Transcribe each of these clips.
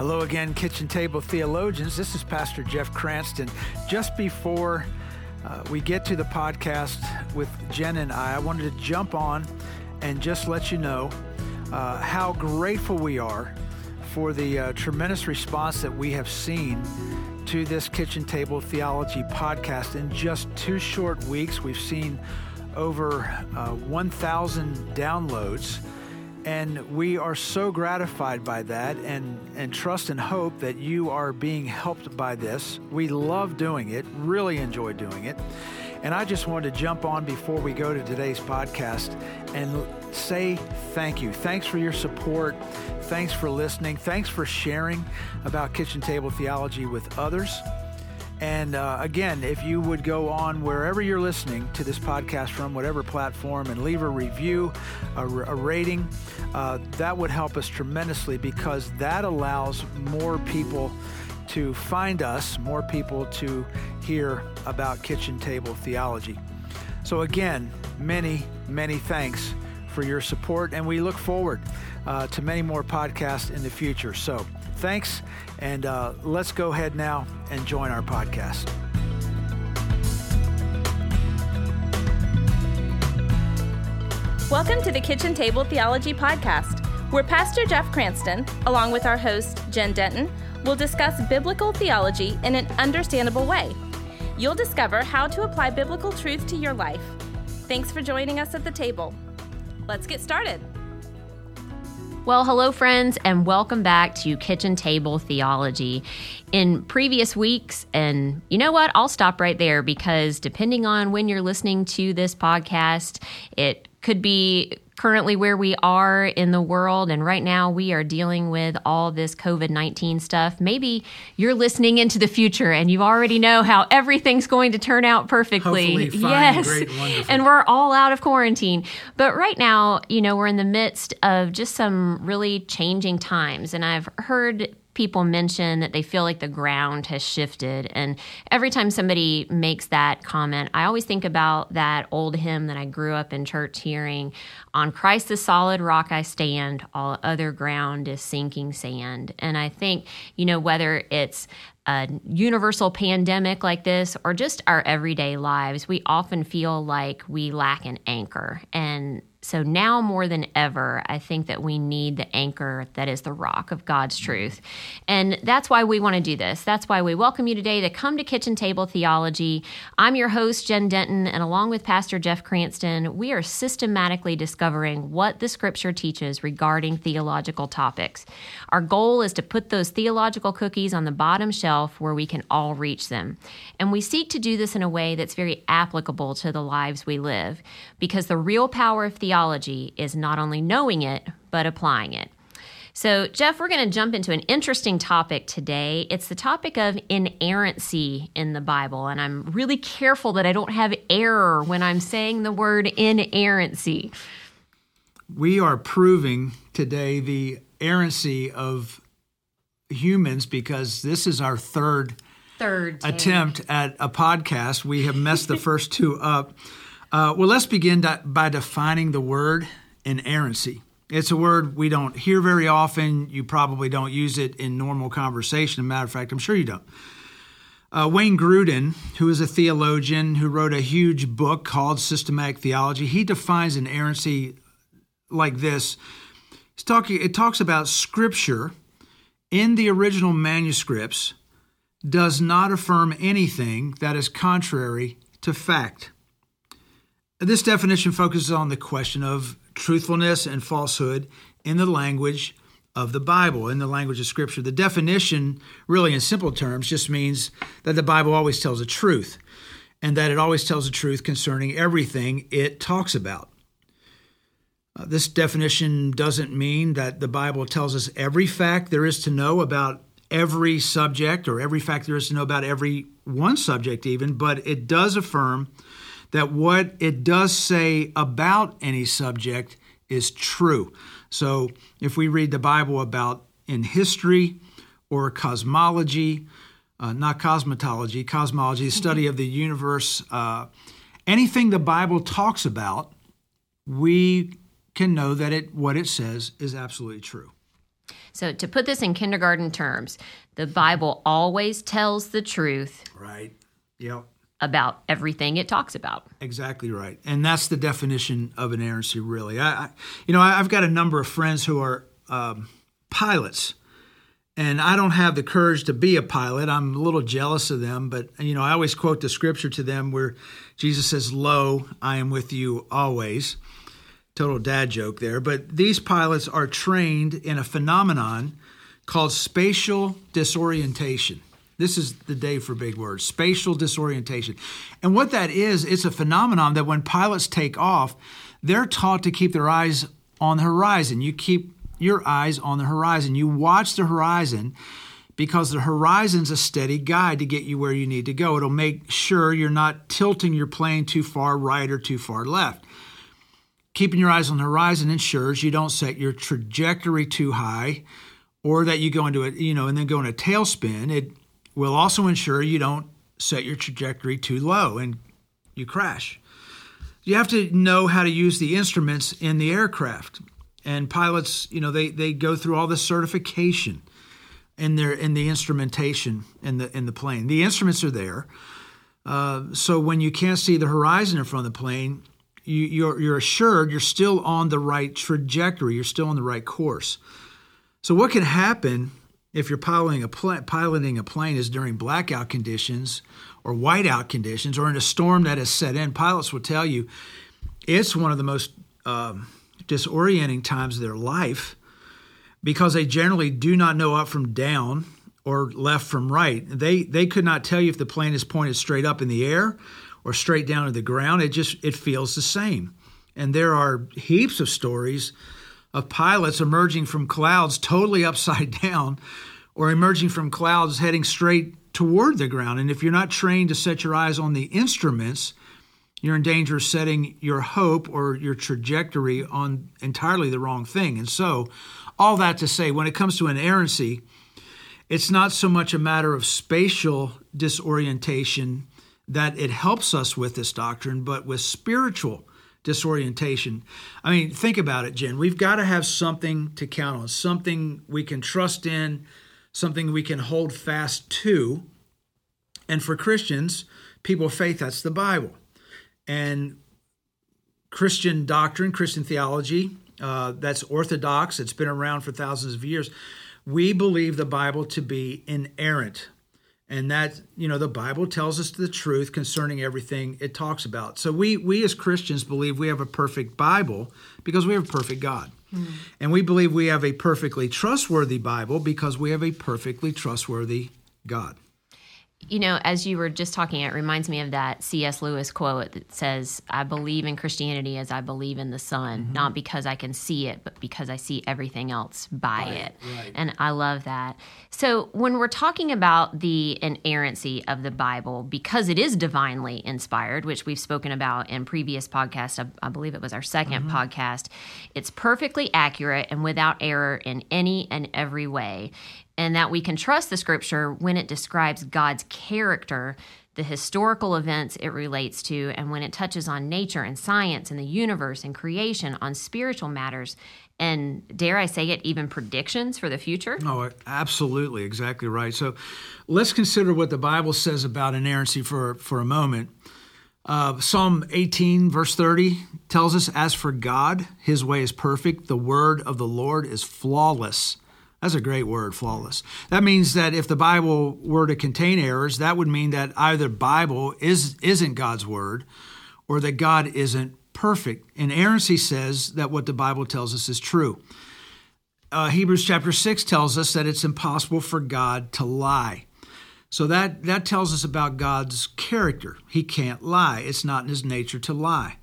Hello again, Kitchen Table Theologians. This is Pastor Jeff Cranston. Just before uh, we get to the podcast with Jen and I, I wanted to jump on and just let you know uh, how grateful we are for the uh, tremendous response that we have seen to this Kitchen Table Theology podcast. In just two short weeks, we've seen over uh, 1,000 downloads. And we are so gratified by that and, and trust and hope that you are being helped by this. We love doing it, really enjoy doing it. And I just wanted to jump on before we go to today's podcast and say thank you. Thanks for your support. Thanks for listening. Thanks for sharing about kitchen table theology with others. And uh, again, if you would go on wherever you're listening to this podcast from, whatever platform, and leave a review, a, a rating, uh, that would help us tremendously because that allows more people to find us, more people to hear about kitchen table theology. So, again, many, many thanks for your support, and we look forward uh, to many more podcasts in the future. So, thanks, and uh, let's go ahead now and join our podcast. Welcome to the Kitchen Table Theology Podcast, where Pastor Jeff Cranston, along with our host, Jen Denton, will discuss biblical theology in an understandable way. You'll discover how to apply biblical truth to your life. Thanks for joining us at the table. Let's get started. Well, hello, friends, and welcome back to Kitchen Table Theology. In previous weeks, and you know what? I'll stop right there because depending on when you're listening to this podcast, it could be currently where we are in the world. And right now, we are dealing with all this COVID 19 stuff. Maybe you're listening into the future and you already know how everything's going to turn out perfectly. Fine, yes. great, and we're all out of quarantine. But right now, you know, we're in the midst of just some really changing times. And I've heard people mention that they feel like the ground has shifted. And every time somebody makes that comment, I always think about that old hymn that I grew up in church hearing On Christ the solid rock I stand, all other ground is sinking sand. And I think, you know, whether it's a universal pandemic like this or just our everyday lives, we often feel like we lack an anchor. And so now more than ever, I think that we need the anchor that is the rock of God's truth. And that's why we want to do this. That's why we welcome you today to come to Kitchen Table Theology. I'm your host, Jen Denton, and along with Pastor Jeff Cranston, we are systematically discovering what the scripture teaches regarding theological topics. Our goal is to put those theological cookies on the bottom shelf where we can all reach them. And we seek to do this in a way that's very applicable to the lives we live because the real power of theology theology is not only knowing it, but applying it. So, Jeff, we're going to jump into an interesting topic today. It's the topic of inerrancy in the Bible. And I'm really careful that I don't have error when I'm saying the word inerrancy. We are proving today the errancy of humans because this is our third, third attempt at a podcast. We have messed the first two up. Uh, well, let's begin by defining the word inerrancy. It's a word we don't hear very often. You probably don't use it in normal conversation. As a matter of fact, I'm sure you don't. Uh, Wayne Grudem, who is a theologian who wrote a huge book called Systematic Theology, he defines inerrancy like this. He's talking, it talks about Scripture in the original manuscripts does not affirm anything that is contrary to fact. This definition focuses on the question of truthfulness and falsehood in the language of the Bible, in the language of Scripture. The definition, really in simple terms, just means that the Bible always tells the truth and that it always tells the truth concerning everything it talks about. Uh, this definition doesn't mean that the Bible tells us every fact there is to know about every subject or every fact there is to know about every one subject, even, but it does affirm that what it does say about any subject is true. So if we read the Bible about in history or cosmology, uh, not cosmetology, cosmology, the study of the universe, uh, anything the Bible talks about, we can know that it what it says is absolutely true. So, to put this in kindergarten terms, the Bible always tells the truth Right. Yep. About everything it talks about. Exactly right, and that's the definition of inerrancy. Really, I, I you know, I, have got a number of friends who are um, pilots, and I don't have the courage to be a pilot. I'm a little jealous of them, but you know, I always quote the scripture to them where Jesus says, "Lo, I am with you always." Total dad joke there, but these pilots are trained in a phenomenon called spatial disorientation. This is the day for big words spatial disorientation. And what that is, it's a phenomenon that when pilots take off, they're taught to keep their eyes on the horizon. You keep your eyes on the horizon. You watch the horizon because the horizon's a steady guide to get you where you need to go. It'll make sure you're not tilting your plane too far right or too far left. Keeping your eyes on the horizon ensures you don't set your trajectory too high or that you go into it, you know, and then go in a tailspin. It will also ensure you don't set your trajectory too low and you crash. You have to know how to use the instruments in the aircraft. And pilots, you know, they, they go through all the certification in their in the instrumentation in the in the plane. The instruments are there. Uh, so when you can't see the horizon in front of the plane, you, you're, you're assured you're still on the right trajectory. You're still on the right course. So what can happen if you're piloting a pl- piloting a plane is during blackout conditions or whiteout conditions or in a storm that has set in? Pilots will tell you it's one of the most um, disorienting times of their life because they generally do not know up from down or left from right. They they could not tell you if the plane is pointed straight up in the air or straight down to the ground. It just it feels the same. And there are heaps of stories of pilots emerging from clouds totally upside down or emerging from clouds heading straight toward the ground. And if you're not trained to set your eyes on the instruments, you're in danger of setting your hope or your trajectory on entirely the wrong thing. And so, all that to say, when it comes to inerrancy, it's not so much a matter of spatial disorientation that it helps us with this doctrine, but with spiritual disorientation. I mean, think about it, Jen. We've got to have something to count on, something we can trust in, something we can hold fast to. And for Christians, people of faith, that's the Bible. And Christian doctrine, Christian theology, uh, that's orthodox, it's been around for thousands of years. We believe the Bible to be inerrant, and that you know the bible tells us the truth concerning everything it talks about. So we we as christians believe we have a perfect bible because we have a perfect god. Mm. and we believe we have a perfectly trustworthy bible because we have a perfectly trustworthy god you know, as you were just talking, it reminds me of that C.S. Lewis quote that says, I believe in Christianity as I believe in the sun, mm-hmm. not because I can see it, but because I see everything else by right, it. Right. And I love that. So, when we're talking about the inerrancy of the Bible, because it is divinely inspired, which we've spoken about in previous podcasts, I, I believe it was our 2nd mm-hmm. podcast, it's perfectly accurate and without error in any and every way and that we can trust the scripture when it describes God's character, the historical events it relates to, and when it touches on nature and science and the universe and creation, on spiritual matters, and dare I say it, even predictions for the future? Oh, absolutely, exactly right. So let's consider what the Bible says about inerrancy for, for a moment. Uh, Psalm 18, verse 30 tells us, As for God, his way is perfect, the word of the Lord is flawless. That's a great word, flawless. That means that if the Bible were to contain errors, that would mean that either Bible is isn't God's word or that God isn't perfect. Inerrancy says that what the Bible tells us is true. Uh, Hebrews chapter 6 tells us that it's impossible for God to lie. So that, that tells us about God's character. He can't lie, it's not in his nature to lie.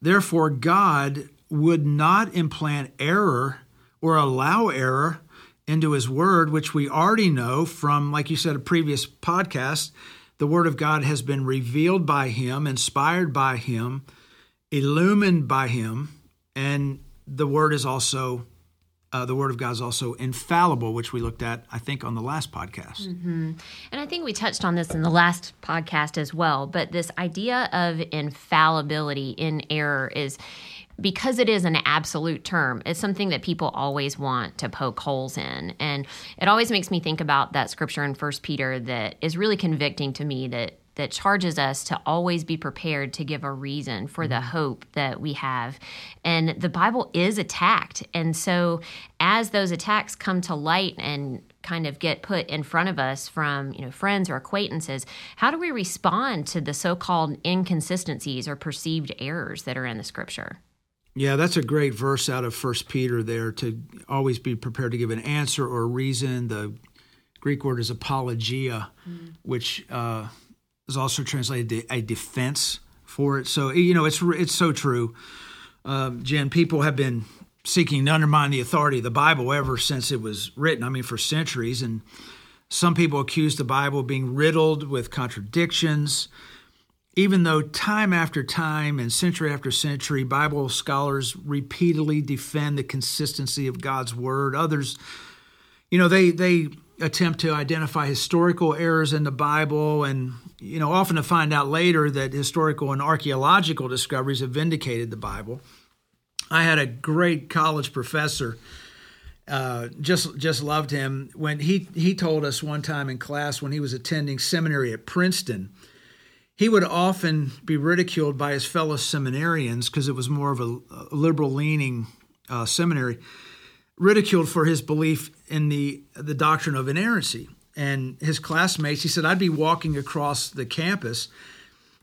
Therefore, God would not implant error or allow error into his word, which we already know from, like you said, a previous podcast. The word of God has been revealed by him, inspired by him, illumined by him, and the word is also uh, the Word of God is also infallible, which we looked at, I think, on the last podcast. Mm-hmm. And I think we touched on this in the last podcast as well. But this idea of infallibility in error is because it is an absolute term, it's something that people always want to poke holes in. And it always makes me think about that scripture in First Peter that is really convicting to me that that charges us to always be prepared to give a reason for the hope that we have. And the Bible is attacked. And so as those attacks come to light and kind of get put in front of us from you know friends or acquaintances how do we respond to the so-called inconsistencies or perceived errors that are in the scripture yeah, that's a great verse out of First Peter there to always be prepared to give an answer or a reason. The Greek word is apologia, mm. which uh, is also translated to a defense for it. So you know, it's it's so true. Um, Jen, people have been seeking to undermine the authority of the Bible ever since it was written. I mean, for centuries, and some people accuse the Bible of being riddled with contradictions even though time after time and century after century, Bible scholars repeatedly defend the consistency of God's word, others, you know, they they attempt to identify historical errors in the Bible and you know often to find out later that historical and archaeological discoveries have vindicated the Bible. I had a great college professor uh, just just loved him when he he told us one time in class when he was attending seminary at Princeton he would often be ridiculed by his fellow seminarians because it was more of a, liberal leaning uh, seminary, ridiculed for his belief in the, the doctrine of inerrancy. And his classmates, he said, I'd be walking across the campus,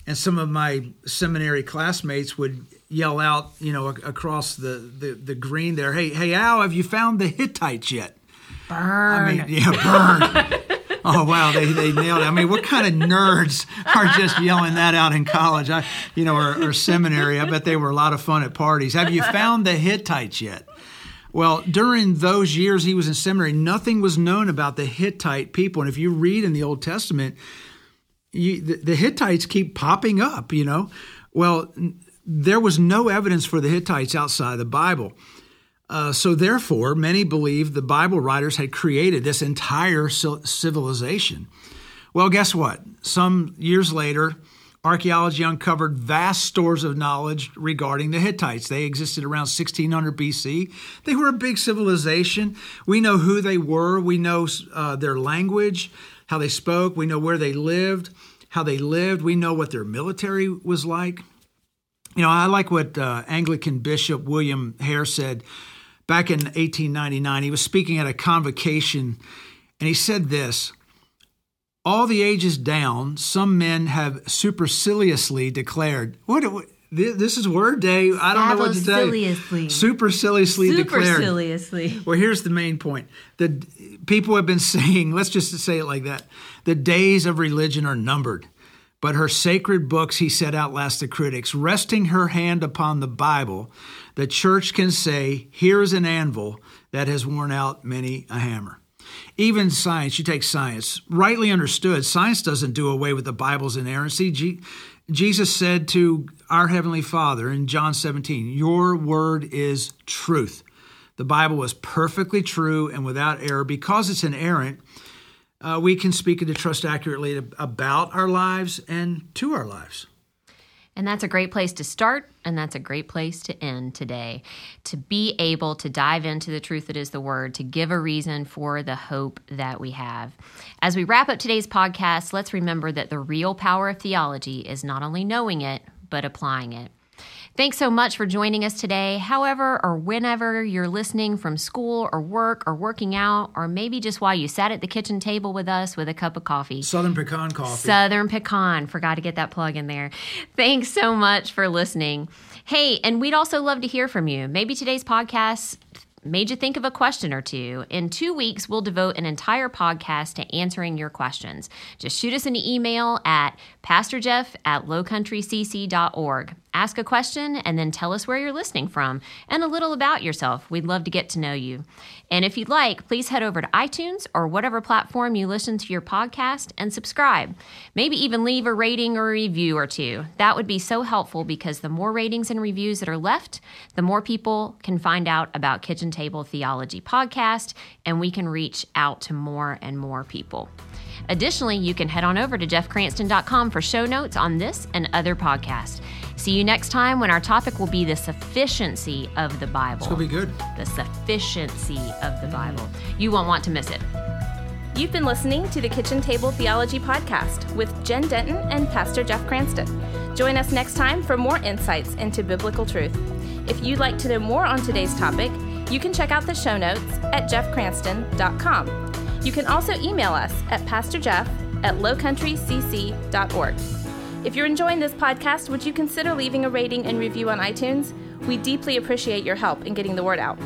and some of my seminary classmates would yell out, you know, across the, the, the green there, hey, hey, Al, have you found the Hittites yet? Burn. I mean, yeah, burn. oh wow, they, they nailed it. I mean, what kind of nerds are just yelling that out in college? I, you know, or, or seminary. I bet they were a lot of fun at parties. Have you found the Hittites yet? Well, during those years he was in seminary, nothing was known about the Hittite people. And if you read in the Old Testament, you, the, the Hittites keep popping up, you know. Well, there was no evidence for the Hittites outside the Bible. Uh, so, therefore, many believe the Bible writers had created this entire civilization. Well, guess what? Some years later, archaeology uncovered vast stores of knowledge regarding the Hittites. They existed around 1600 BC. They were a big civilization. We know who they were, we know uh, their language, how they spoke, we know where they lived, how they lived, we know what their military was like. You know, I like what uh, Anglican Bishop William Hare said back in 1899. He was speaking at a convocation and he said this All the ages down, some men have superciliously declared, what, what this is word day. I don't know what to tell you. Superciliously declared. Superciliously. Well, here's the main point. The people have been saying, let's just say it like that. The days of religion are numbered. But her sacred books, he said, outlast the critics. Resting her hand upon the Bible, the church can say, Here's an anvil that has worn out many a hammer. Even science, you take science, rightly understood, science doesn't do away with the Bible's inerrancy. G- Jesus said to our Heavenly Father in John 17, Your word is truth. The Bible is perfectly true and without error. Because it's inerrant, uh, we can speak and to trust accurately about our lives and to our lives. And that's a great place to start, and that's a great place to end today. To be able to dive into the truth that is the Word, to give a reason for the hope that we have. As we wrap up today's podcast, let's remember that the real power of theology is not only knowing it, but applying it. Thanks so much for joining us today. However, or whenever you're listening from school or work or working out, or maybe just while you sat at the kitchen table with us with a cup of coffee. Southern Pecan Coffee. Southern Pecan. Forgot to get that plug in there. Thanks so much for listening. Hey, and we'd also love to hear from you. Maybe today's podcast made you think of a question or two. In two weeks, we'll devote an entire podcast to answering your questions. Just shoot us an email at pastorjeff at lowcountrycc.org. Ask a question and then tell us where you're listening from and a little about yourself. We'd love to get to know you. And if you'd like, please head over to iTunes or whatever platform you listen to your podcast and subscribe. Maybe even leave a rating or a review or two. That would be so helpful because the more ratings and reviews that are left, the more people can find out about Kitchen Table Theology podcast and we can reach out to more and more people. Additionally, you can head on over to jeffcranston.com for show notes on this and other podcasts. See you next time when our topic will be the sufficiency of the Bible. It'll be good. The sufficiency of the Bible. You won't want to miss it. You've been listening to the Kitchen Table Theology Podcast with Jen Denton and Pastor Jeff Cranston. Join us next time for more insights into biblical truth. If you'd like to know more on today's topic, you can check out the show notes at jeffcranston.com. You can also email us at pastorjeff at lowcountrycc.org. If you're enjoying this podcast, would you consider leaving a rating and review on iTunes? We deeply appreciate your help in getting the word out.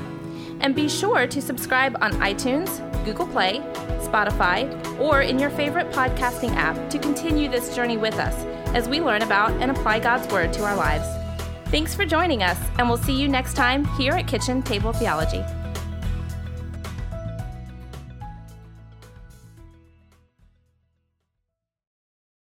And be sure to subscribe on iTunes, Google Play, Spotify, or in your favorite podcasting app to continue this journey with us as we learn about and apply God's Word to our lives. Thanks for joining us, and we'll see you next time here at Kitchen Table Theology.